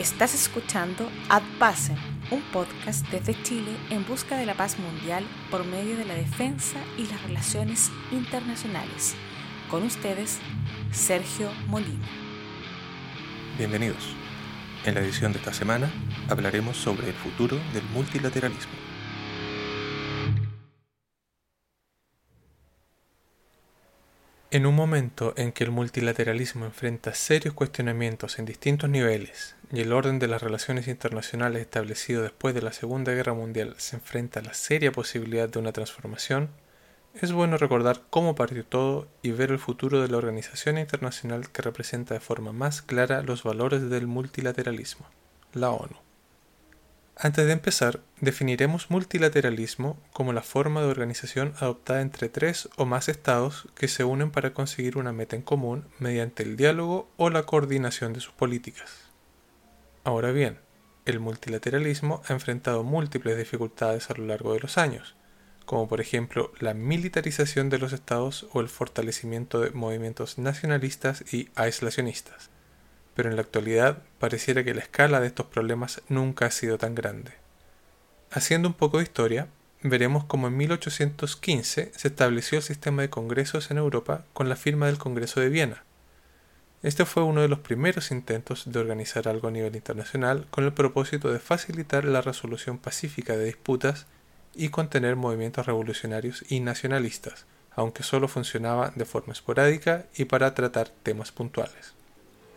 Estás escuchando Ad Pacem, un podcast desde Chile en busca de la paz mundial por medio de la defensa y las relaciones internacionales. Con ustedes, Sergio Molina. Bienvenidos. En la edición de esta semana hablaremos sobre el futuro del multilateralismo. En un momento en que el multilateralismo enfrenta serios cuestionamientos en distintos niveles y el orden de las relaciones internacionales establecido después de la Segunda Guerra Mundial se enfrenta a la seria posibilidad de una transformación, es bueno recordar cómo partió todo y ver el futuro de la organización internacional que representa de forma más clara los valores del multilateralismo, la ONU. Antes de empezar, definiremos multilateralismo como la forma de organización adoptada entre tres o más estados que se unen para conseguir una meta en común mediante el diálogo o la coordinación de sus políticas. Ahora bien, el multilateralismo ha enfrentado múltiples dificultades a lo largo de los años, como por ejemplo la militarización de los estados o el fortalecimiento de movimientos nacionalistas y aislacionistas pero en la actualidad pareciera que la escala de estos problemas nunca ha sido tan grande. Haciendo un poco de historia, veremos cómo en 1815 se estableció el sistema de congresos en Europa con la firma del Congreso de Viena. Este fue uno de los primeros intentos de organizar algo a nivel internacional con el propósito de facilitar la resolución pacífica de disputas y contener movimientos revolucionarios y nacionalistas, aunque solo funcionaba de forma esporádica y para tratar temas puntuales.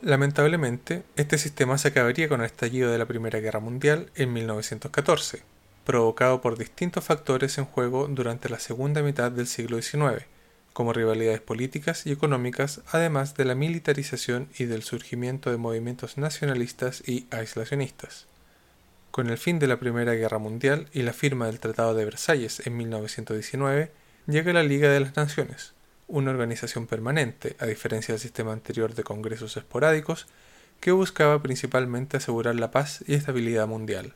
Lamentablemente, este sistema se acabaría con el estallido de la Primera Guerra Mundial en 1914, provocado por distintos factores en juego durante la segunda mitad del siglo XIX, como rivalidades políticas y económicas, además de la militarización y del surgimiento de movimientos nacionalistas y aislacionistas. Con el fin de la Primera Guerra Mundial y la firma del Tratado de Versalles en 1919, llega la Liga de las Naciones, una organización permanente, a diferencia del sistema anterior de congresos esporádicos, que buscaba principalmente asegurar la paz y estabilidad mundial.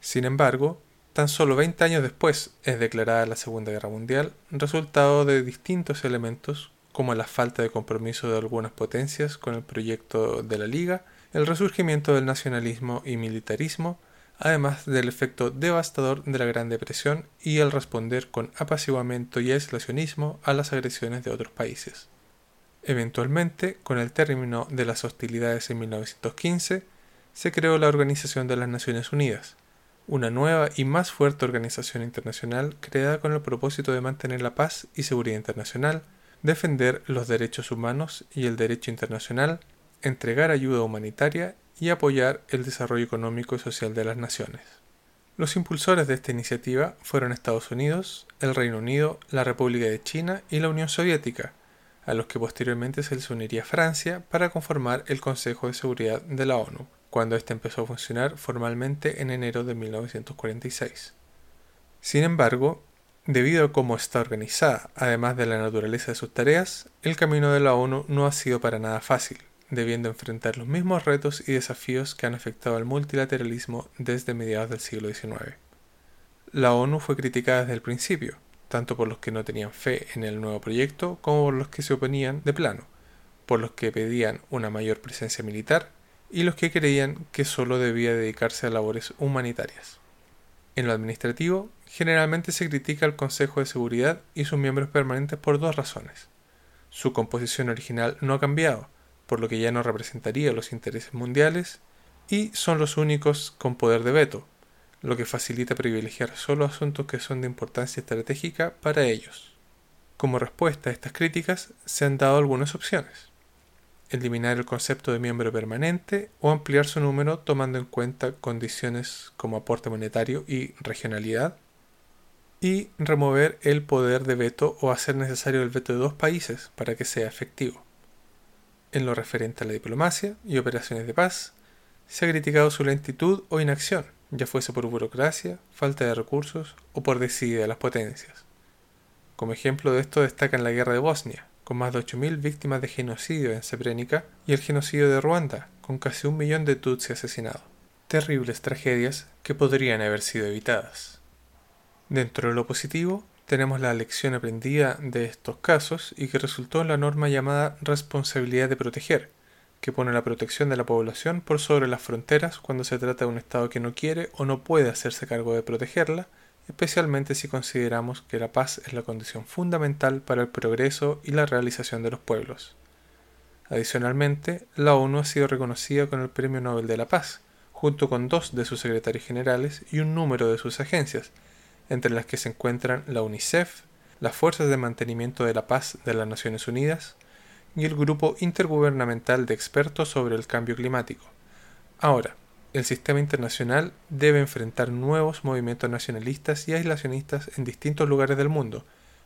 Sin embargo, tan solo 20 años después es declarada la Segunda Guerra Mundial, resultado de distintos elementos como la falta de compromiso de algunas potencias con el proyecto de la Liga, el resurgimiento del nacionalismo y militarismo, además del efecto devastador de la Gran Depresión y el responder con apaciguamiento y aislacionismo a las agresiones de otros países. Eventualmente, con el término de las hostilidades en 1915, se creó la Organización de las Naciones Unidas, una nueva y más fuerte organización internacional creada con el propósito de mantener la paz y seguridad internacional, defender los derechos humanos y el derecho internacional, entregar ayuda humanitaria y apoyar el desarrollo económico y social de las naciones. Los impulsores de esta iniciativa fueron Estados Unidos, el Reino Unido, la República de China y la Unión Soviética, a los que posteriormente se les uniría Francia para conformar el Consejo de Seguridad de la ONU, cuando éste empezó a funcionar formalmente en enero de 1946. Sin embargo, debido a cómo está organizada, además de la naturaleza de sus tareas, el camino de la ONU no ha sido para nada fácil debiendo enfrentar los mismos retos y desafíos que han afectado al multilateralismo desde mediados del siglo XIX. La ONU fue criticada desde el principio, tanto por los que no tenían fe en el nuevo proyecto como por los que se oponían de plano, por los que pedían una mayor presencia militar y los que creían que solo debía dedicarse a labores humanitarias. En lo administrativo, generalmente se critica al Consejo de Seguridad y sus miembros permanentes por dos razones. Su composición original no ha cambiado, por lo que ya no representaría los intereses mundiales, y son los únicos con poder de veto, lo que facilita privilegiar solo asuntos que son de importancia estratégica para ellos. Como respuesta a estas críticas se han dado algunas opciones. Eliminar el concepto de miembro permanente o ampliar su número tomando en cuenta condiciones como aporte monetario y regionalidad. Y remover el poder de veto o hacer necesario el veto de dos países para que sea efectivo. En lo referente a la diplomacia y operaciones de paz, se ha criticado su lentitud o inacción, ya fuese por burocracia, falta de recursos o por desidia de las potencias. Como ejemplo de esto destacan la guerra de Bosnia, con más de 8.000 víctimas de genocidio en Srebrenica, y el genocidio de Ruanda, con casi un millón de Tutsi asesinados. Terribles tragedias que podrían haber sido evitadas. Dentro de lo positivo, tenemos la lección aprendida de estos casos y que resultó en la norma llamada responsabilidad de proteger, que pone la protección de la población por sobre las fronteras cuando se trata de un Estado que no quiere o no puede hacerse cargo de protegerla, especialmente si consideramos que la paz es la condición fundamental para el progreso y la realización de los pueblos. Adicionalmente, la ONU ha sido reconocida con el Premio Nobel de la Paz, junto con dos de sus secretarios generales y un número de sus agencias, entre las que se encuentran la UNICEF, las Fuerzas de Mantenimiento de la Paz de las Naciones Unidas y el Grupo Intergubernamental de Expertos sobre el Cambio Climático. Ahora, el sistema internacional debe enfrentar nuevos movimientos nacionalistas y aislacionistas en distintos lugares del mundo,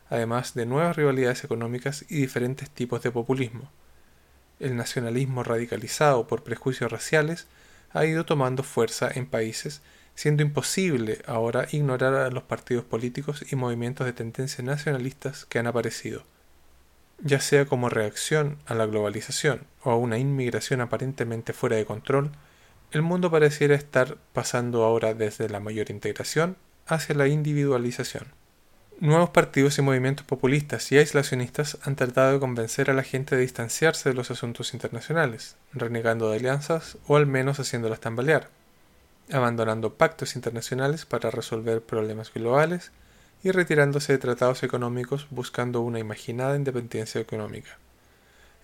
además de nuevas rivalidades económicas y diferentes tipos de populismo. El nacionalismo radicalizado por prejuicios raciales ha ido tomando fuerza en países, siendo imposible ahora ignorar a los partidos políticos y movimientos de tendencias nacionalistas que han aparecido. Ya sea como reacción a la globalización o a una inmigración aparentemente fuera de control, el mundo pareciera estar pasando ahora desde la mayor integración hacia la individualización. Nuevos partidos y movimientos populistas y aislacionistas han tratado de convencer a la gente de distanciarse de los asuntos internacionales, renegando de alianzas o al menos haciéndolas tambalear, abandonando pactos internacionales para resolver problemas globales y retirándose de tratados económicos buscando una imaginada independencia económica.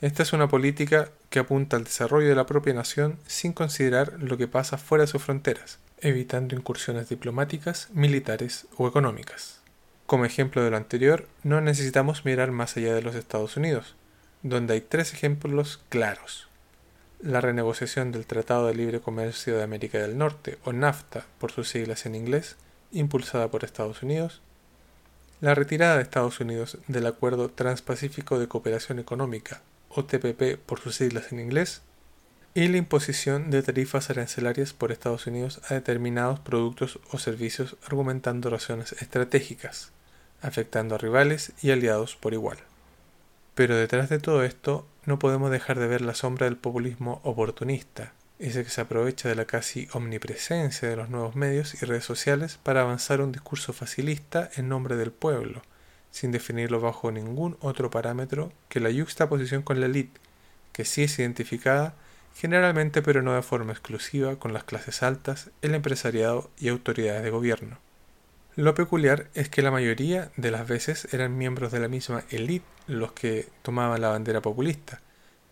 Esta es una política que apunta al desarrollo de la propia nación sin considerar lo que pasa fuera de sus fronteras, evitando incursiones diplomáticas, militares o económicas. Como ejemplo de lo anterior, no necesitamos mirar más allá de los Estados Unidos, donde hay tres ejemplos claros. La renegociación del Tratado de Libre Comercio de América del Norte, o NAFTA por sus siglas en inglés, impulsada por Estados Unidos, la retirada de Estados Unidos del Acuerdo Transpacífico de Cooperación Económica, o TPP por sus siglas en inglés, y la imposición de tarifas arancelarias por Estados Unidos a determinados productos o servicios argumentando razones estratégicas, afectando a rivales y aliados por igual. Pero detrás de todo esto no podemos dejar de ver la sombra del populismo oportunista, ese que se aprovecha de la casi omnipresencia de los nuevos medios y redes sociales para avanzar un discurso facilista en nombre del pueblo, sin definirlo bajo ningún otro parámetro que la yuxtaposición con la élite, que sí es identificada generalmente pero no de forma exclusiva con las clases altas, el empresariado y autoridades de gobierno. Lo peculiar es que la mayoría de las veces eran miembros de la misma élite los que tomaban la bandera populista,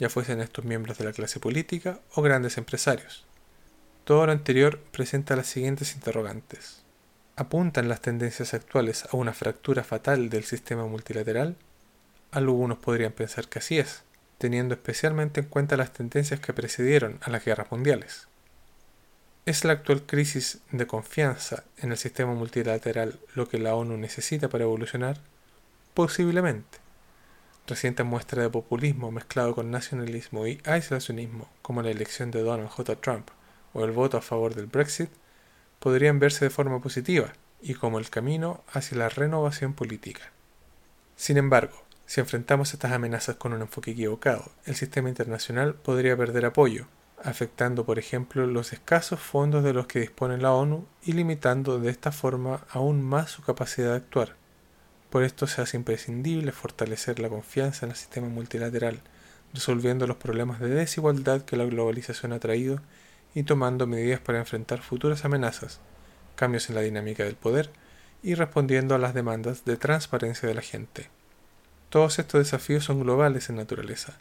ya fuesen estos miembros de la clase política o grandes empresarios. Todo lo anterior presenta las siguientes interrogantes. ¿Apuntan las tendencias actuales a una fractura fatal del sistema multilateral? Algunos podrían pensar que así es, teniendo especialmente en cuenta las tendencias que precedieron a las guerras mundiales. ¿Es la actual crisis de confianza en el sistema multilateral lo que la ONU necesita para evolucionar? Posiblemente. Recientes muestras de populismo mezclado con nacionalismo y aislacionismo, como la elección de Donald J. Trump o el voto a favor del Brexit, podrían verse de forma positiva y como el camino hacia la renovación política. Sin embargo, si enfrentamos estas amenazas con un enfoque equivocado, el sistema internacional podría perder apoyo, afectando por ejemplo los escasos fondos de los que dispone la ONU y limitando de esta forma aún más su capacidad de actuar. Por esto se hace imprescindible fortalecer la confianza en el sistema multilateral, resolviendo los problemas de desigualdad que la globalización ha traído y tomando medidas para enfrentar futuras amenazas, cambios en la dinámica del poder y respondiendo a las demandas de transparencia de la gente. Todos estos desafíos son globales en naturaleza,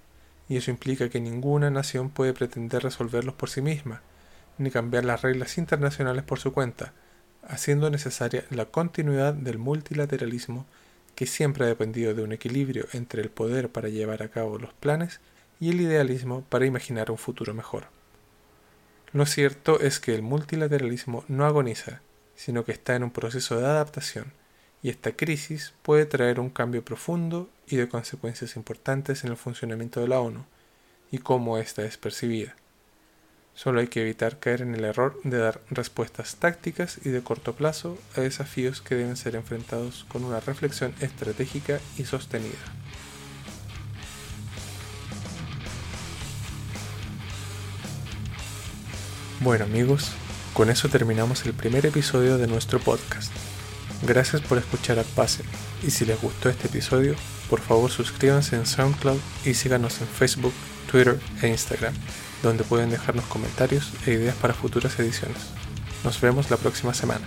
y eso implica que ninguna nación puede pretender resolverlos por sí misma, ni cambiar las reglas internacionales por su cuenta, haciendo necesaria la continuidad del multilateralismo que siempre ha dependido de un equilibrio entre el poder para llevar a cabo los planes y el idealismo para imaginar un futuro mejor. Lo cierto es que el multilateralismo no agoniza, sino que está en un proceso de adaptación, y esta crisis puede traer un cambio profundo y de consecuencias importantes en el funcionamiento de la ONU y cómo ésta es percibida. Solo hay que evitar caer en el error de dar respuestas tácticas y de corto plazo a desafíos que deben ser enfrentados con una reflexión estratégica y sostenida. Bueno amigos, con eso terminamos el primer episodio de nuestro podcast. Gracias por escuchar a Pase y si les gustó este episodio, por favor suscríbanse en SoundCloud y síganos en Facebook, Twitter e Instagram, donde pueden dejarnos comentarios e ideas para futuras ediciones. Nos vemos la próxima semana.